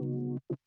Everybody? Welcome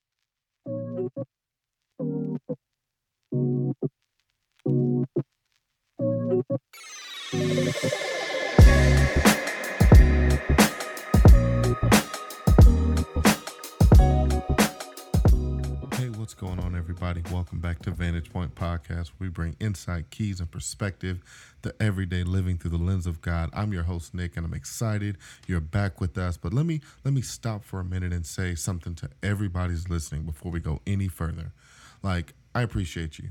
back to Vantage Point Podcast. We bring insight, keys, and perspective to everyday living through the lens of God. I'm your host, Nick, and I'm excited you're back with us. But let me let me stop for a minute and say something to everybody's listening before we go any further. Like, I appreciate you.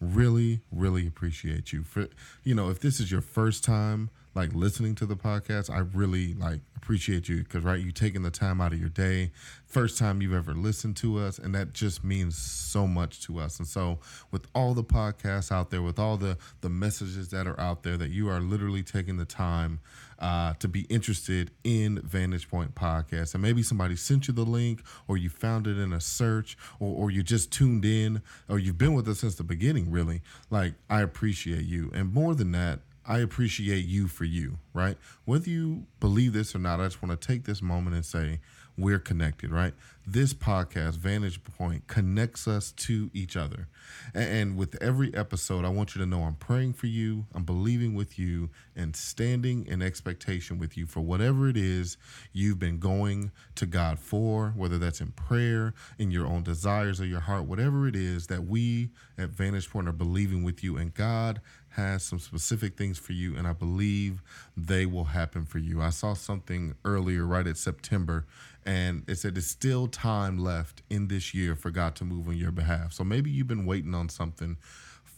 Really, really appreciate you. For you know, if this is your first time like listening to the podcast, I really like appreciate you because right, you taking the time out of your day, first time you've ever listened to us, and that just means so much to us. And so, with all the podcasts out there, with all the the messages that are out there, that you are literally taking the time uh, to be interested in Vantage Point podcast, and maybe somebody sent you the link, or you found it in a search, or or you just tuned in, or you've been with us since the beginning. Really, like I appreciate you, and more than that. I appreciate you for you, right? Whether you believe this or not, I just want to take this moment and say we're connected, right? This podcast, Vantage Point, connects us to each other. And, with every episode, I want you to know I'm praying for you, I'm believing with you, and standing in expectation with you for whatever it is you've been going to God for, whether that's in prayer, in your own desires of your heart, whatever it is that we at Vantage Point are believing with you. And God has some specific things for you, and I believe they will happen for you. I saw something earlier, right at September, and it said it's still time left in this year for God to move on your behalf. So maybe you've been waiting on something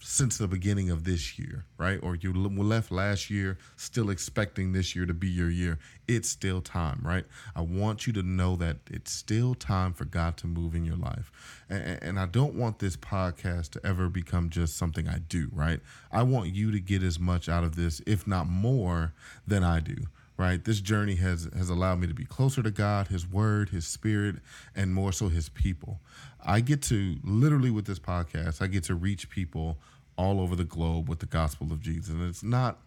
since the beginning of this year, right? Or you left last year still expecting this year to be your year. It's still time, right? I want you to know that it's still time for God to move in your life. And, and I don't want this podcast to ever become just something I do, right? I want you to get as much out of this, if not more, than I do right this journey has has allowed me to be closer to god his word his spirit and more so his people i get to literally with this podcast i get to reach people all over the globe with the gospel of jesus. And it's not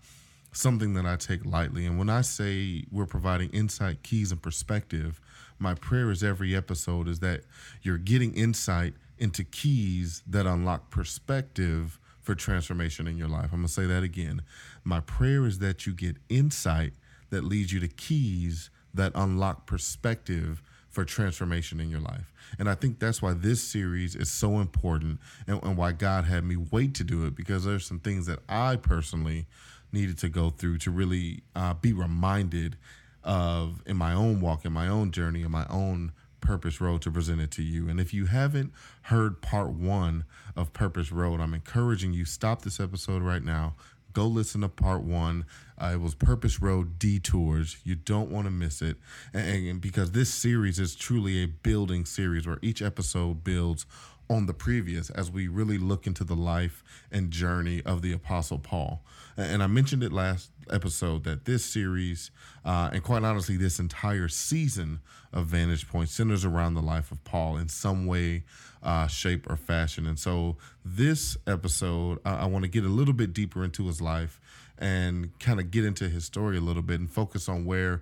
something that i take lightly. And when i say we're providing insight keys and perspective my prayer is every episode is that you're getting insight into keys that unlock perspective for transformation in your life. I'm going to say that again. My prayer is that you get insight that leads you to keys that unlock perspective for transformation in your life. And I think that's why this series is so important and, and, why God had me wait to do it because there's some things that I personally needed to go through to really uh, be reminded of in my own walk, in my own journey, in my own Purpose Road to present it to you. And if you haven't heard part one of Purpose Road, I'm encouraging you stop this episode right now, Go listen to part one. Uh, it was Purpose Road Detours. You don't want to miss it. And, and because this series is truly a building series where each episode builds on the previous as we really look into the life and journey of the Apostle Paul. And I mentioned it last episode that this series, uh, and quite honestly, this entire season of Vantage Point centers around the life of Paul in some way, uh, shape, or fashion. And so, this episode, I, I want to get a little bit deeper into his life and kind of get into his story a little bit and focus on where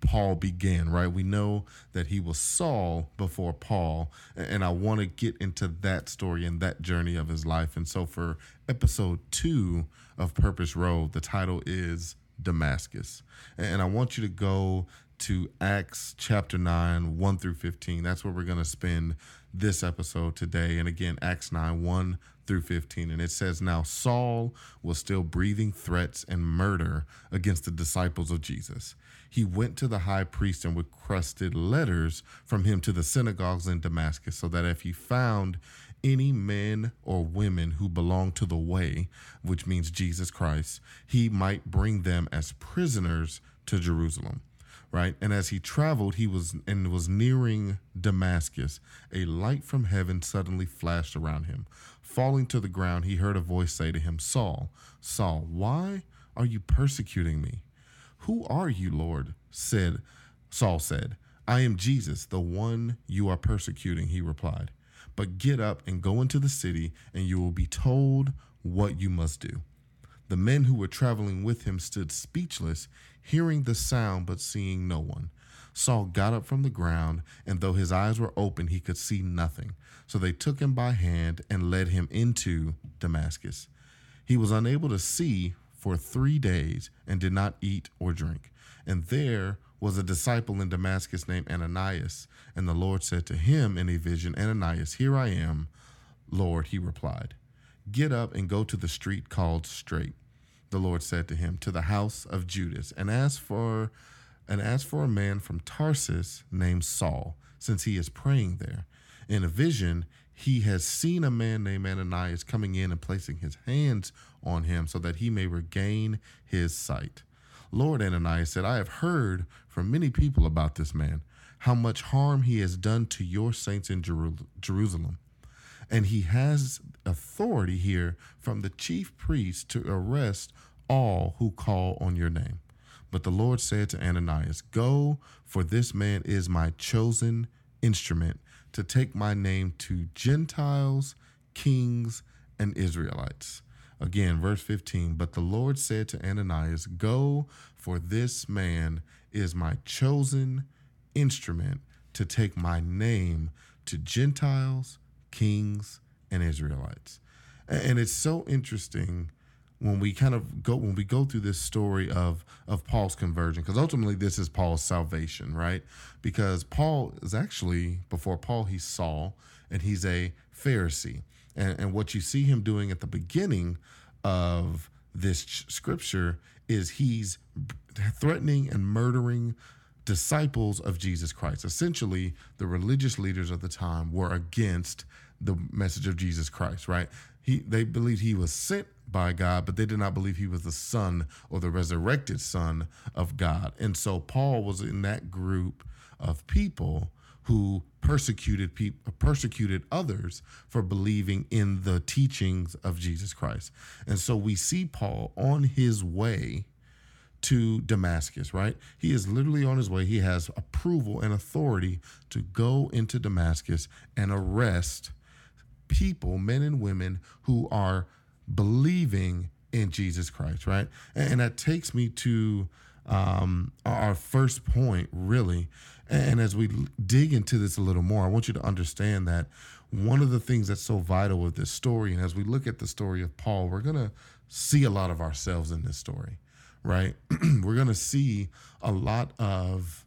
Paul began, right? We know that he was Saul before Paul, and I want to get into that story and that journey of his life. And so for episode two of Purpose Road, the title is Damascus. And I want you to go to Acts chapter 9, 1 through 15. That's where we're going to spend this episode today. And again, Acts 9, 1 through 15. And it says, Now Saul was still breathing threats and murder against the disciples of Jesus. He went to the high priest and requested letters from him to the synagogues in Damascus, so that if he found any men or women who belonged to the way, which means Jesus Christ, he might bring them as prisoners to Jerusalem right? And as he traveled, he was and was nearing Damascus. A light from heaven suddenly flashed around him. Falling to the ground, he heard a voice say to him, Saul, Saul, why are you persecuting me? Who are you, Lord? said Saul said, I am Jesus, the one you are persecuting, he replied. But get up and go into the city, and you will be told what you must do. The men who were traveling with him stood speechless, hearing the sound but seeing no one. Saul got up from the ground, and though his eyes were open, he could see nothing. So they took him by hand and led him into Damascus. He was unable to see for three days and did not eat or drink. And there was a disciple in Damascus named Ananias. And the Lord said to him in a vision, Ananias, here I am. Lord, he replied, Get up and go to the street called Straight. The Lord said to him, To the house of Judas, and as for and ask for a man from Tarsus named Saul, since he is praying there. In a vision, he has seen a man named Ananias coming in and placing his hands on him so that he may regain his sight. Lord Ananias said, I have heard from many people about this man, how much harm he has done to your saints in Jerusalem. And he has authority here from the chief priest to arrest all who call on your name. But the Lord said to Ananias, Go, for this man is my chosen instrument to take my name to Gentiles, kings, and Israelites. Again, verse 15. But the Lord said to Ananias, Go, for this man is my chosen instrument to take my name to Gentiles, kings, and Israelites. And it's so interesting when we kind of go when we go through this story of of Paul's conversion because ultimately this is Paul's salvation, right? Because Paul is actually before Paul he's Saul and he's a Pharisee. And, and what you see him doing at the beginning of this scripture is he's threatening and murdering disciples of Jesus Christ. Essentially, the religious leaders of the time were against the message of Jesus Christ, right? He they believed he was sent by God, but they did not believe he was the son or the resurrected son of God. And so Paul was in that group of people who persecuted people persecuted others for believing in the teachings of Jesus Christ. And so we see Paul on his way to Damascus, right? He is literally on his way. He has approval and authority to go into Damascus and arrest people, men and women who are believing in Jesus Christ, right? And, that takes me to um, our first point, really. And as we dig into this a little more, I want you to understand that one of the things that's so vital with this story, and as we look at the story of Paul, we're going to see a lot of ourselves in this story, right? we're going to see a lot of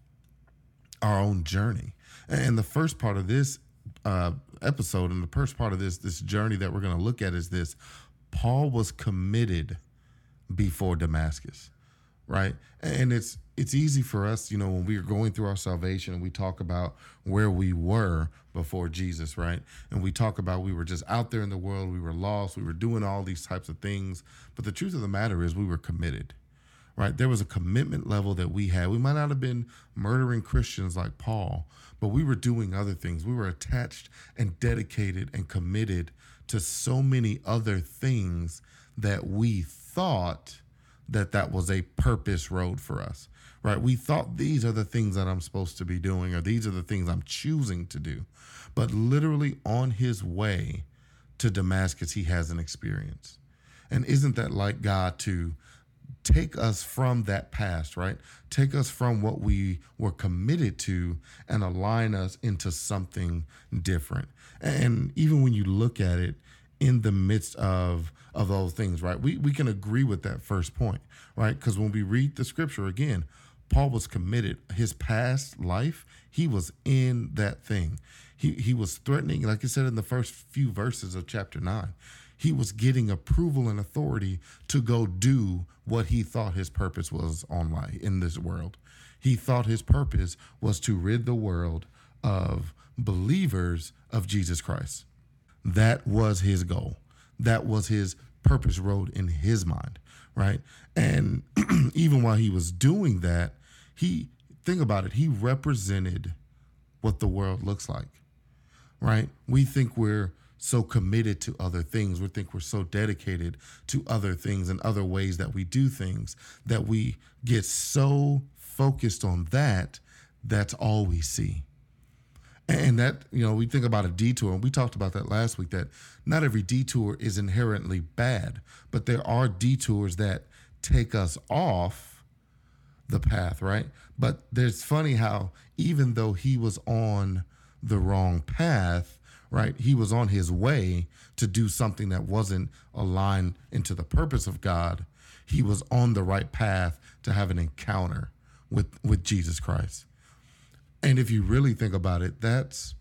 our own journey. And the first part of this uh, episode and the first part of this this journey that we're going to look at is this Paul was committed before Damascus, right? And it's it's easy for us, you know, when we are going through our salvation we talk about where we were before Jesus, right? And we talk about we were just out there in the world, we were lost, we were doing all these types of things. But the truth of the matter is we were committed. Right? There was a commitment level that we had. We might not have been murdering Christians like Paul, but we were doing other things. We were attached and dedicated and committed to so many other things that we thought that that was a purpose road for us right? We thought these are the things that i'm supposed to be doing or these are the things i'm choosing to do. But literally on his way to damascus he has an experience. And isn't that like god to take us from that past, right? Take us from what we were committed to and align us into something different. And even when you look at it in the midst of of those things, right? We we can agree with that first point, right? Because when we read the scripture again, Paul was committed. His past life, he was in that thing. He he was threatening, like I said in the first few verses of chapter nine he was getting approval and authority to go do what he thought his purpose was on life in this world. He thought his purpose was to rid the world of believers of Jesus Christ. That was his goal. That was his purpose road in his mind, right? And even while he was doing that, he think about it, he represented what the world looks like. Right? We think we're so committed to other things. We think we're so dedicated to other things and other ways that we do things that we get so focused on that, that's all we see. And that, you know, we think about a detour, and we talked about that last week that not every detour is inherently bad, but there are detours that take us off the path, right? But there's funny how even though he was on the wrong path, right? He was on his way to do something that wasn't aligned into the purpose of God. He was on the right path to have an encounter with with Jesus Christ. And if you really think about it, that's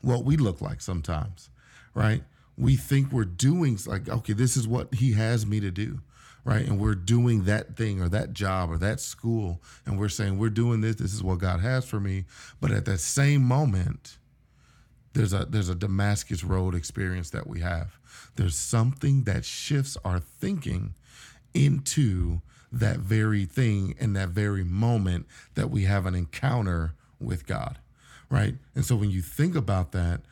what we look like sometimes, right? We think we're doing like, okay, this is what he has me to do, right? And we're doing that thing or that job or that school, and we're saying we're doing this. This is what God has for me. But at that same moment, there's a there's a Damascus Road experience that we have. There's something that shifts our thinking into that very thing in that very moment that we have an encounter with God, right? And so when you think about that,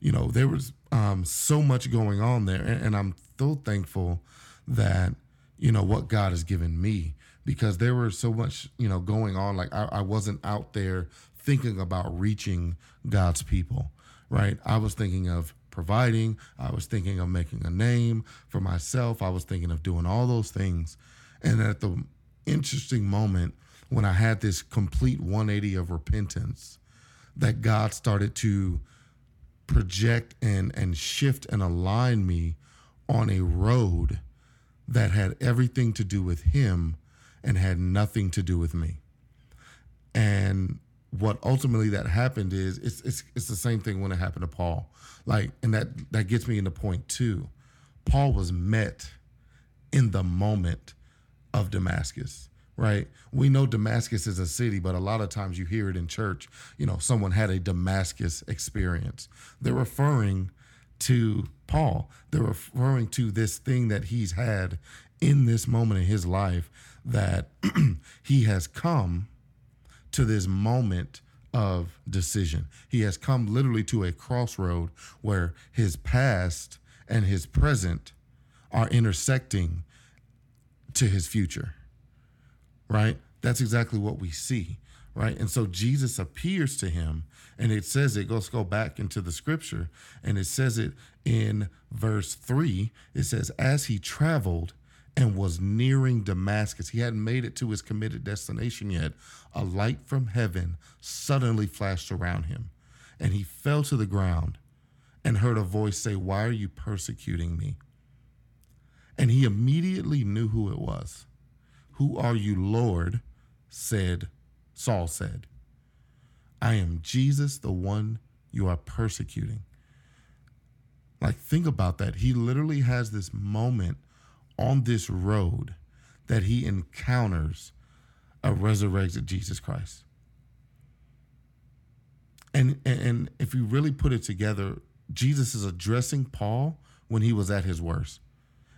you know, there was um, so much going on there, and, and I'm so thankful that you know what God has given me because there was so much you know going on. Like I, I wasn't out there thinking about reaching God's people, right? I was thinking of providing. I was thinking of making a name for myself. I was thinking of doing all those things. And at the interesting moment when I had this complete 180 of repentance, that God started to project and and shift and align me on a road that had everything to do with him and had nothing to do with me. And what ultimately that happened is it's it's it's the same thing when it happened to Paul. Like and that that gets me into point 2. Paul was met in the moment of Damascus, right? We know Damascus is a city, but a lot of times you hear it in church, you know, someone had a Damascus experience. They're referring to Paul. They're referring to this thing that he's had in this moment in his life that he has come to this moment of decision. He has come literally to a crossroad where his past and his present are intersecting to his future. Right? That's exactly what we see. Right? And so Jesus appears to him, and it says it, let's go back into the scripture, and it says it in verse 3. It says, As he traveled, and was nearing Damascus. He hadn't made it to his committed destination yet. A light from heaven suddenly flashed around him, and he fell to the ground and heard a voice say, Why are you persecuting me? And he immediately knew who it was. Who are you, Lord? said Saul said. I am Jesus, the one you are persecuting. Like, think about that. He literally has this moment on this road that he encounters a resurrected Jesus Christ. And, and if you really put it together, Jesus is addressing Paul when he was at his worst.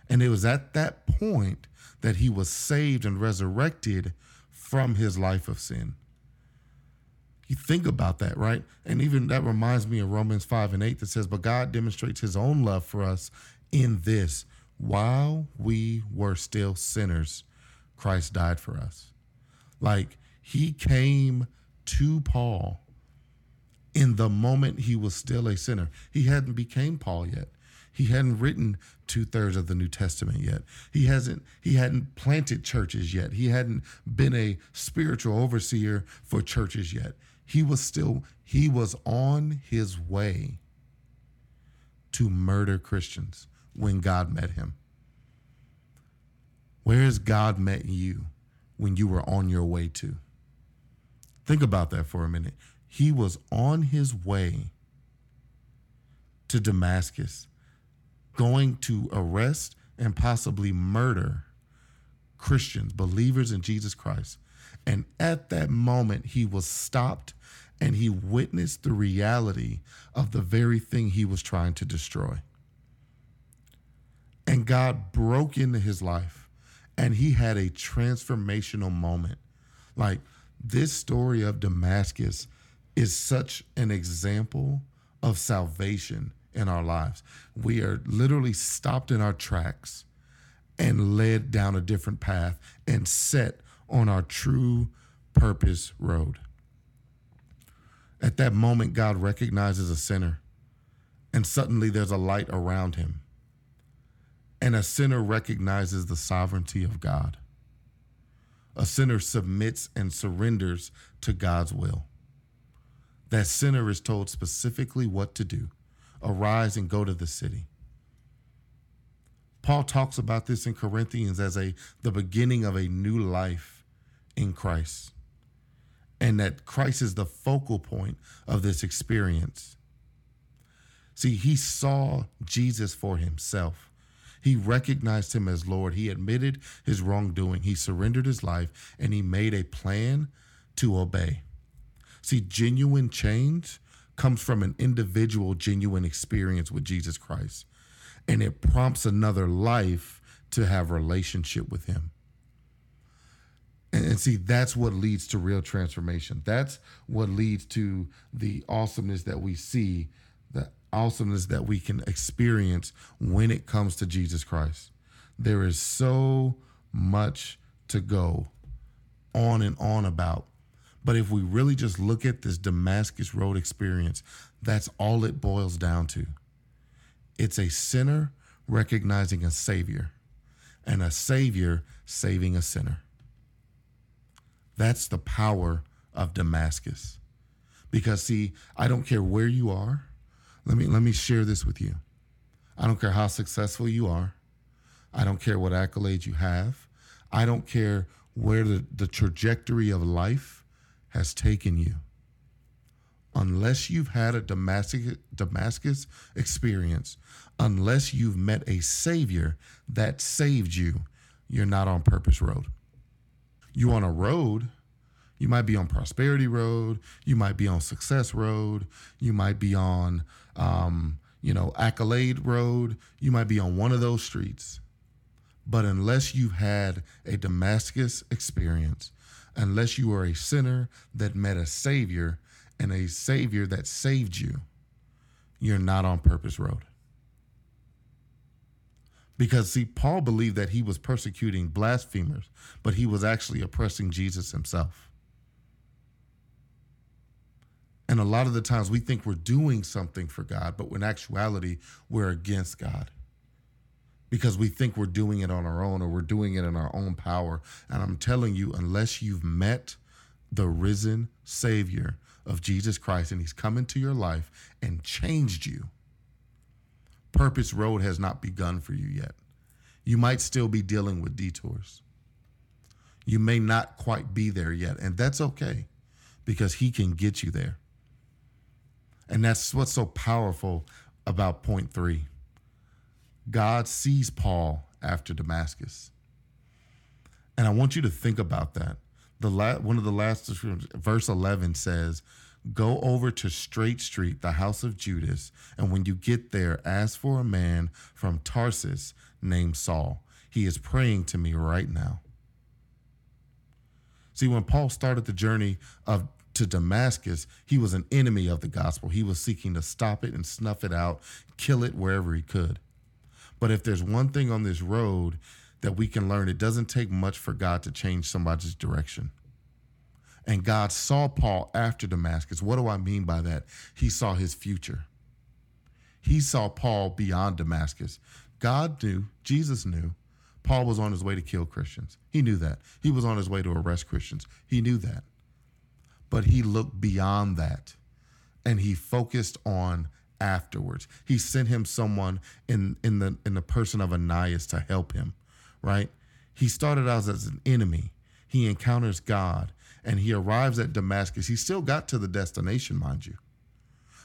And it was at that point that he was saved and resurrected from his life of sin. You think about that, right? And even that reminds me of Romans 5 and 8 that says, But God demonstrates his own love for us in this while we were still sinners, Christ died for us. Like he came to Paul in the moment he was still a sinner. He hadn't became Paul yet. He hadn't written two thirds of the New Testament yet. He hasn't he hadn't planted churches yet. He hadn't been a spiritual overseer for churches yet. He was still he was on his way to murder Christians when God met him. Where has God met you when you were on your way to? Think about that for a minute. He was on his way to Damascus going to arrest and possibly murder Christians, believers in Jesus Christ. And at that moment, he was stopped and he witnessed the reality of the very thing he was trying to destroy. And God broke into his life and he had a transformational moment. Like this story of Damascus is such an example of salvation in our lives. We are literally stopped in our tracks and led down a different path and set on our true purpose road. At that moment, God recognizes a sinner, and suddenly there's a light around him. And a sinner recognizes the sovereignty of God. A sinner submits and surrenders to God's will. That sinner is told specifically what to do arise and go to the city. Paul talks about this in Corinthians as a the beginning of a new life in Christ. And that Christ is the focal point of this experience. See, he saw Jesus for himself. He recognized him as Lord. He admitted his wrongdoing. He surrendered his life and he made a plan to obey. See, genuine change comes from an individual, genuine experience with Jesus Christ, and it prompts another life to have relationship with him. And, see, that's what leads to real transformation. That's what leads to the awesomeness that we see, the awesomeness that we can experience when it comes to Jesus Christ. There is so much to go on and on about. But if we really just look at this Damascus Road experience, that's all it boils down to. It's a sinner recognizing a Savior and a Savior saving a sinner. That's the power of Damascus. Because see, I don't care where you are. Let me let me share this with you. I don't care how successful you are. I don't care what accolades you have. I don't care where the, the trajectory of life has taken you. Unless you've had a Damascus, Damascus experience, unless you've met a Savior that saved you, you're not on Purpose Road You're on a road you might be on prosperity road. You might be on success road. You might be on um, you know accolade road. You might be on one of those streets. But unless you've had a damascus experience unless you are a sinner that met a savior and a savior that saved you you're not on purpose road. Because, see, Paul believed that he was persecuting blasphemers, but he was actually oppressing Jesus himself. And a lot of the times we think we're doing something for God, but in actuality, we're against God because we think we're doing it on our own or we're doing it in our own power. And I'm telling you, unless you've met the risen Savior of Jesus Christ and He's come into your life and changed you, Purpose Road has not begun for you yet. You might still be dealing with detours. You may not quite be there yet, and that's okay because He can get you there. And that's what's so powerful about point three. God sees Paul after Damascus. And I want you to think about that. The la- one of the last verse 11 says, Go over to Straight Street, the house of Judas, and when you get there, ask for a man from Tarsus named Saul. He is praying to me right now. See, when Paul started the journey of to Damascus, he was an enemy of the gospel. He was seeking to stop it and snuff it out, kill it wherever he could. But if there's one thing on this road that we can learn, it doesn't take much for God to change somebody's direction. And God saw Paul after Damascus. What do I mean by that? He saw his future. He saw Paul beyond Damascus. God knew, Jesus knew, Paul was on his way to kill Christians. He knew that. He was on his way to arrest Christians. He knew that. But he looked beyond that and he focused on afterwards. He sent him someone in in the in the person of Ananias to help him, right? He started out as an enemy. He encounters God and he arrives at Damascus. He still got to the destination, mind you,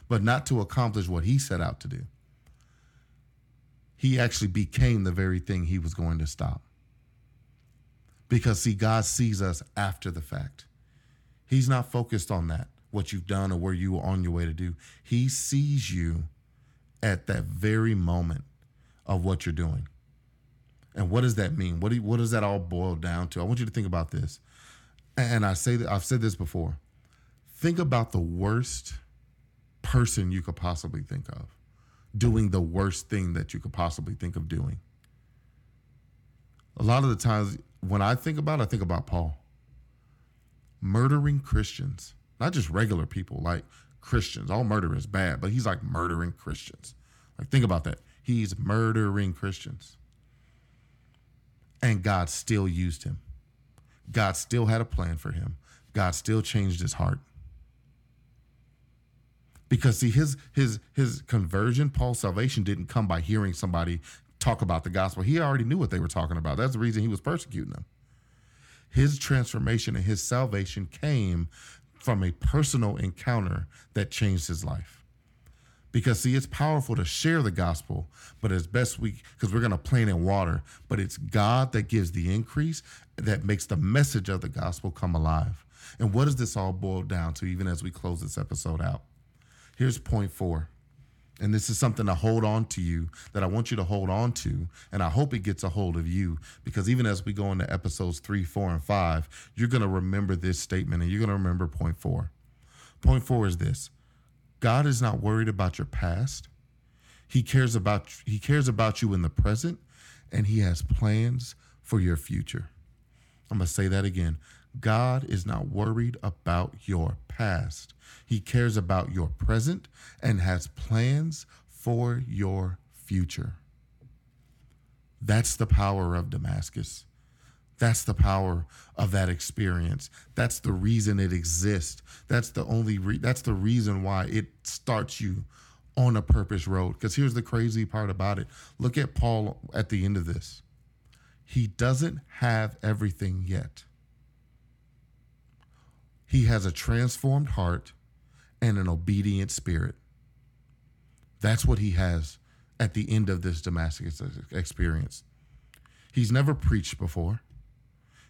but not to accomplish what he set out to do. He actually became the very thing he was going to stop. Because, see, God sees us after the fact. He's not focused on that, what you've done or where you are on your way to do. He sees you at that very moment of what you're doing. And what does that mean? What, do you, what does that all boil down to? I want you to think about this and I say that I've said this before. Think about the worst person you could possibly think of doing the worst thing that you could possibly think of doing. A lot of the times when I think about it, I think about Paul. Murdering Christians, not just regular people, like Christians. All murder is bad, but he's like murdering Christians. Like, think about that. He's murdering Christians. And God still used him. God still had a plan for him. God still changed his heart. Because see his his his conversion, Paul's salvation didn't come by hearing somebody talk about the gospel. He already knew what they were talking about. That's the reason he was persecuting them. His transformation and his salvation came from a personal encounter that changed his life. Because see it's powerful to share the gospel but as best we because we're going to plant in water but it's god that gives the increase that makes the message of the gospel come alive. And what does this all boil down to even as we close this episode out? Here's point four and this is something to hold on to you that I want you to hold on to. And I hope it gets a hold of you because even as we go into episodes three, four, and five, you're going to remember this statement and you're going to remember point four. Point four is this God is not worried about your past. He cares about he cares about you in the present and he has plans for your future. I'm going to say that again. God is not worried about your past. He cares about your present and has plans for your future. That's the power of Damascus. That's the power of that experience. That's the reason it exists. That's the only re- that's the reason why it starts you on a purpose road. Because here's the crazy part about it. Look at Paul at the end of this. He doesn't have everything yet. He has a transformed heart and an obedient spirit. That's what he has at the end of this Damascus experience. He's never preached before.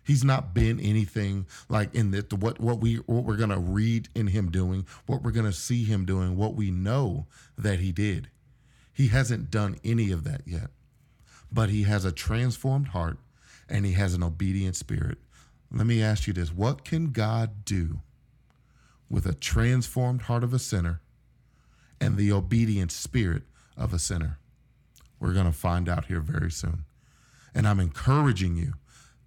He's not been anything like in the, what what we what we're gonna read in him doing, what we're gonna see him doing, what we know that he did. He hasn't done any of that yet. But he has a transformed heart and he has an obedient spirit. Let me ask you this what can God do with a transformed heart of a sinner and the obedient spirit of a sinner? We're going to find out here very soon. And I'm encouraging you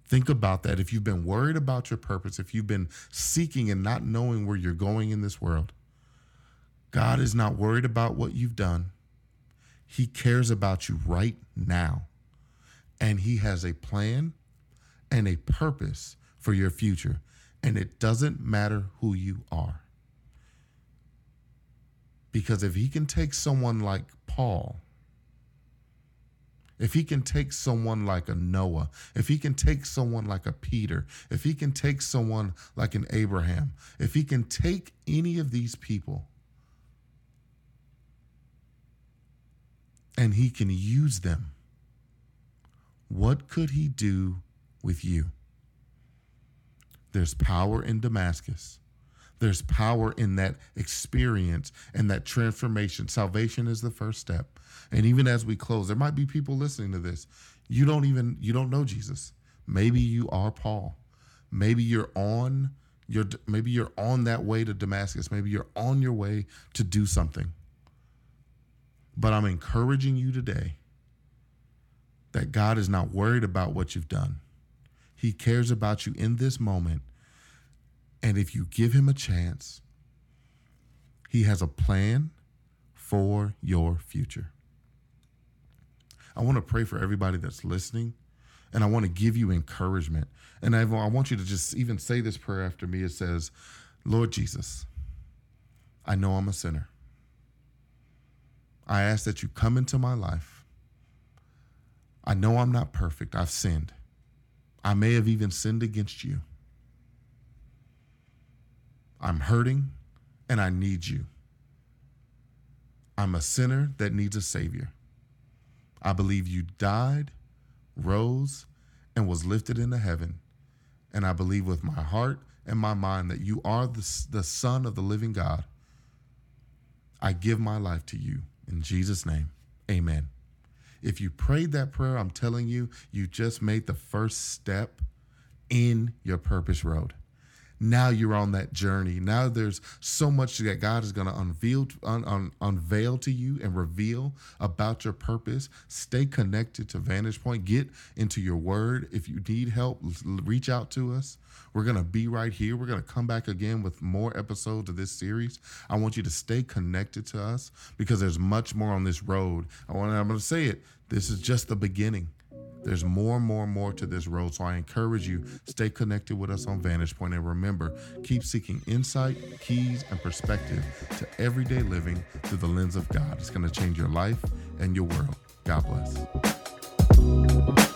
Think about that. If you've been worried about your purpose, if you've been seeking and not knowing where you're going in this world, God is not worried about what you've done. He cares about you right now. And He has a plan and a purpose for your future. And it doesn't matter who you are. Because if He can take someone like Paul if he can take someone like a Noah, if he can take someone like a Peter, if he can take someone like an Abraham, if he can take any of these people and he can use them, what could he do with you? There's power in Damascus. There's power in that experience and that transformation. Salvation is the first step. And even as we close, there might be people listening to this. You don't even you don't know Jesus. Maybe you are Paul. Maybe you're on you're maybe you're on that way to Damascus. Maybe you're on your way to do something. But I'm encouraging you today that God is not worried about what you've done. He cares about you in this moment. And if you give him a chance, he has a plan for your future. I want to pray for everybody that's listening and I want to give you encouragement. And I, want you to just even say this prayer after me. It says, Lord Jesus, I know I'm a sinner. I ask that you come into my life. I know I'm not perfect. I've sinned. I may have even sinned against you. I'm hurting and I need you. I'm a sinner that needs a Savior. I believe you died, rose, and was lifted into heaven. And I believe with my heart and my mind that you are the, the Son of the living God. I give my life to you. In Jesus' name, amen. If you prayed that prayer, I'm telling you, you just made the first step in your purpose road now you're on that journey. Now there's so much that God is going to unveil, un, un, unveil to you and reveal about your purpose. Stay connected to Vantage Point. Get into your word. If you need help, reach out to us. We're going to be right here. We're going to come back again with more episodes of this series. I want you to stay connected to us because there's much more on this road. I want, I'm going to say it. This is just the beginning. There's more and more and more to this road. So I encourage you, stay connected with us on Vantage Point and remember, keep seeking insight, keys, and perspective to everyday living through the lens of God. It's going to change your life and your world. God bless.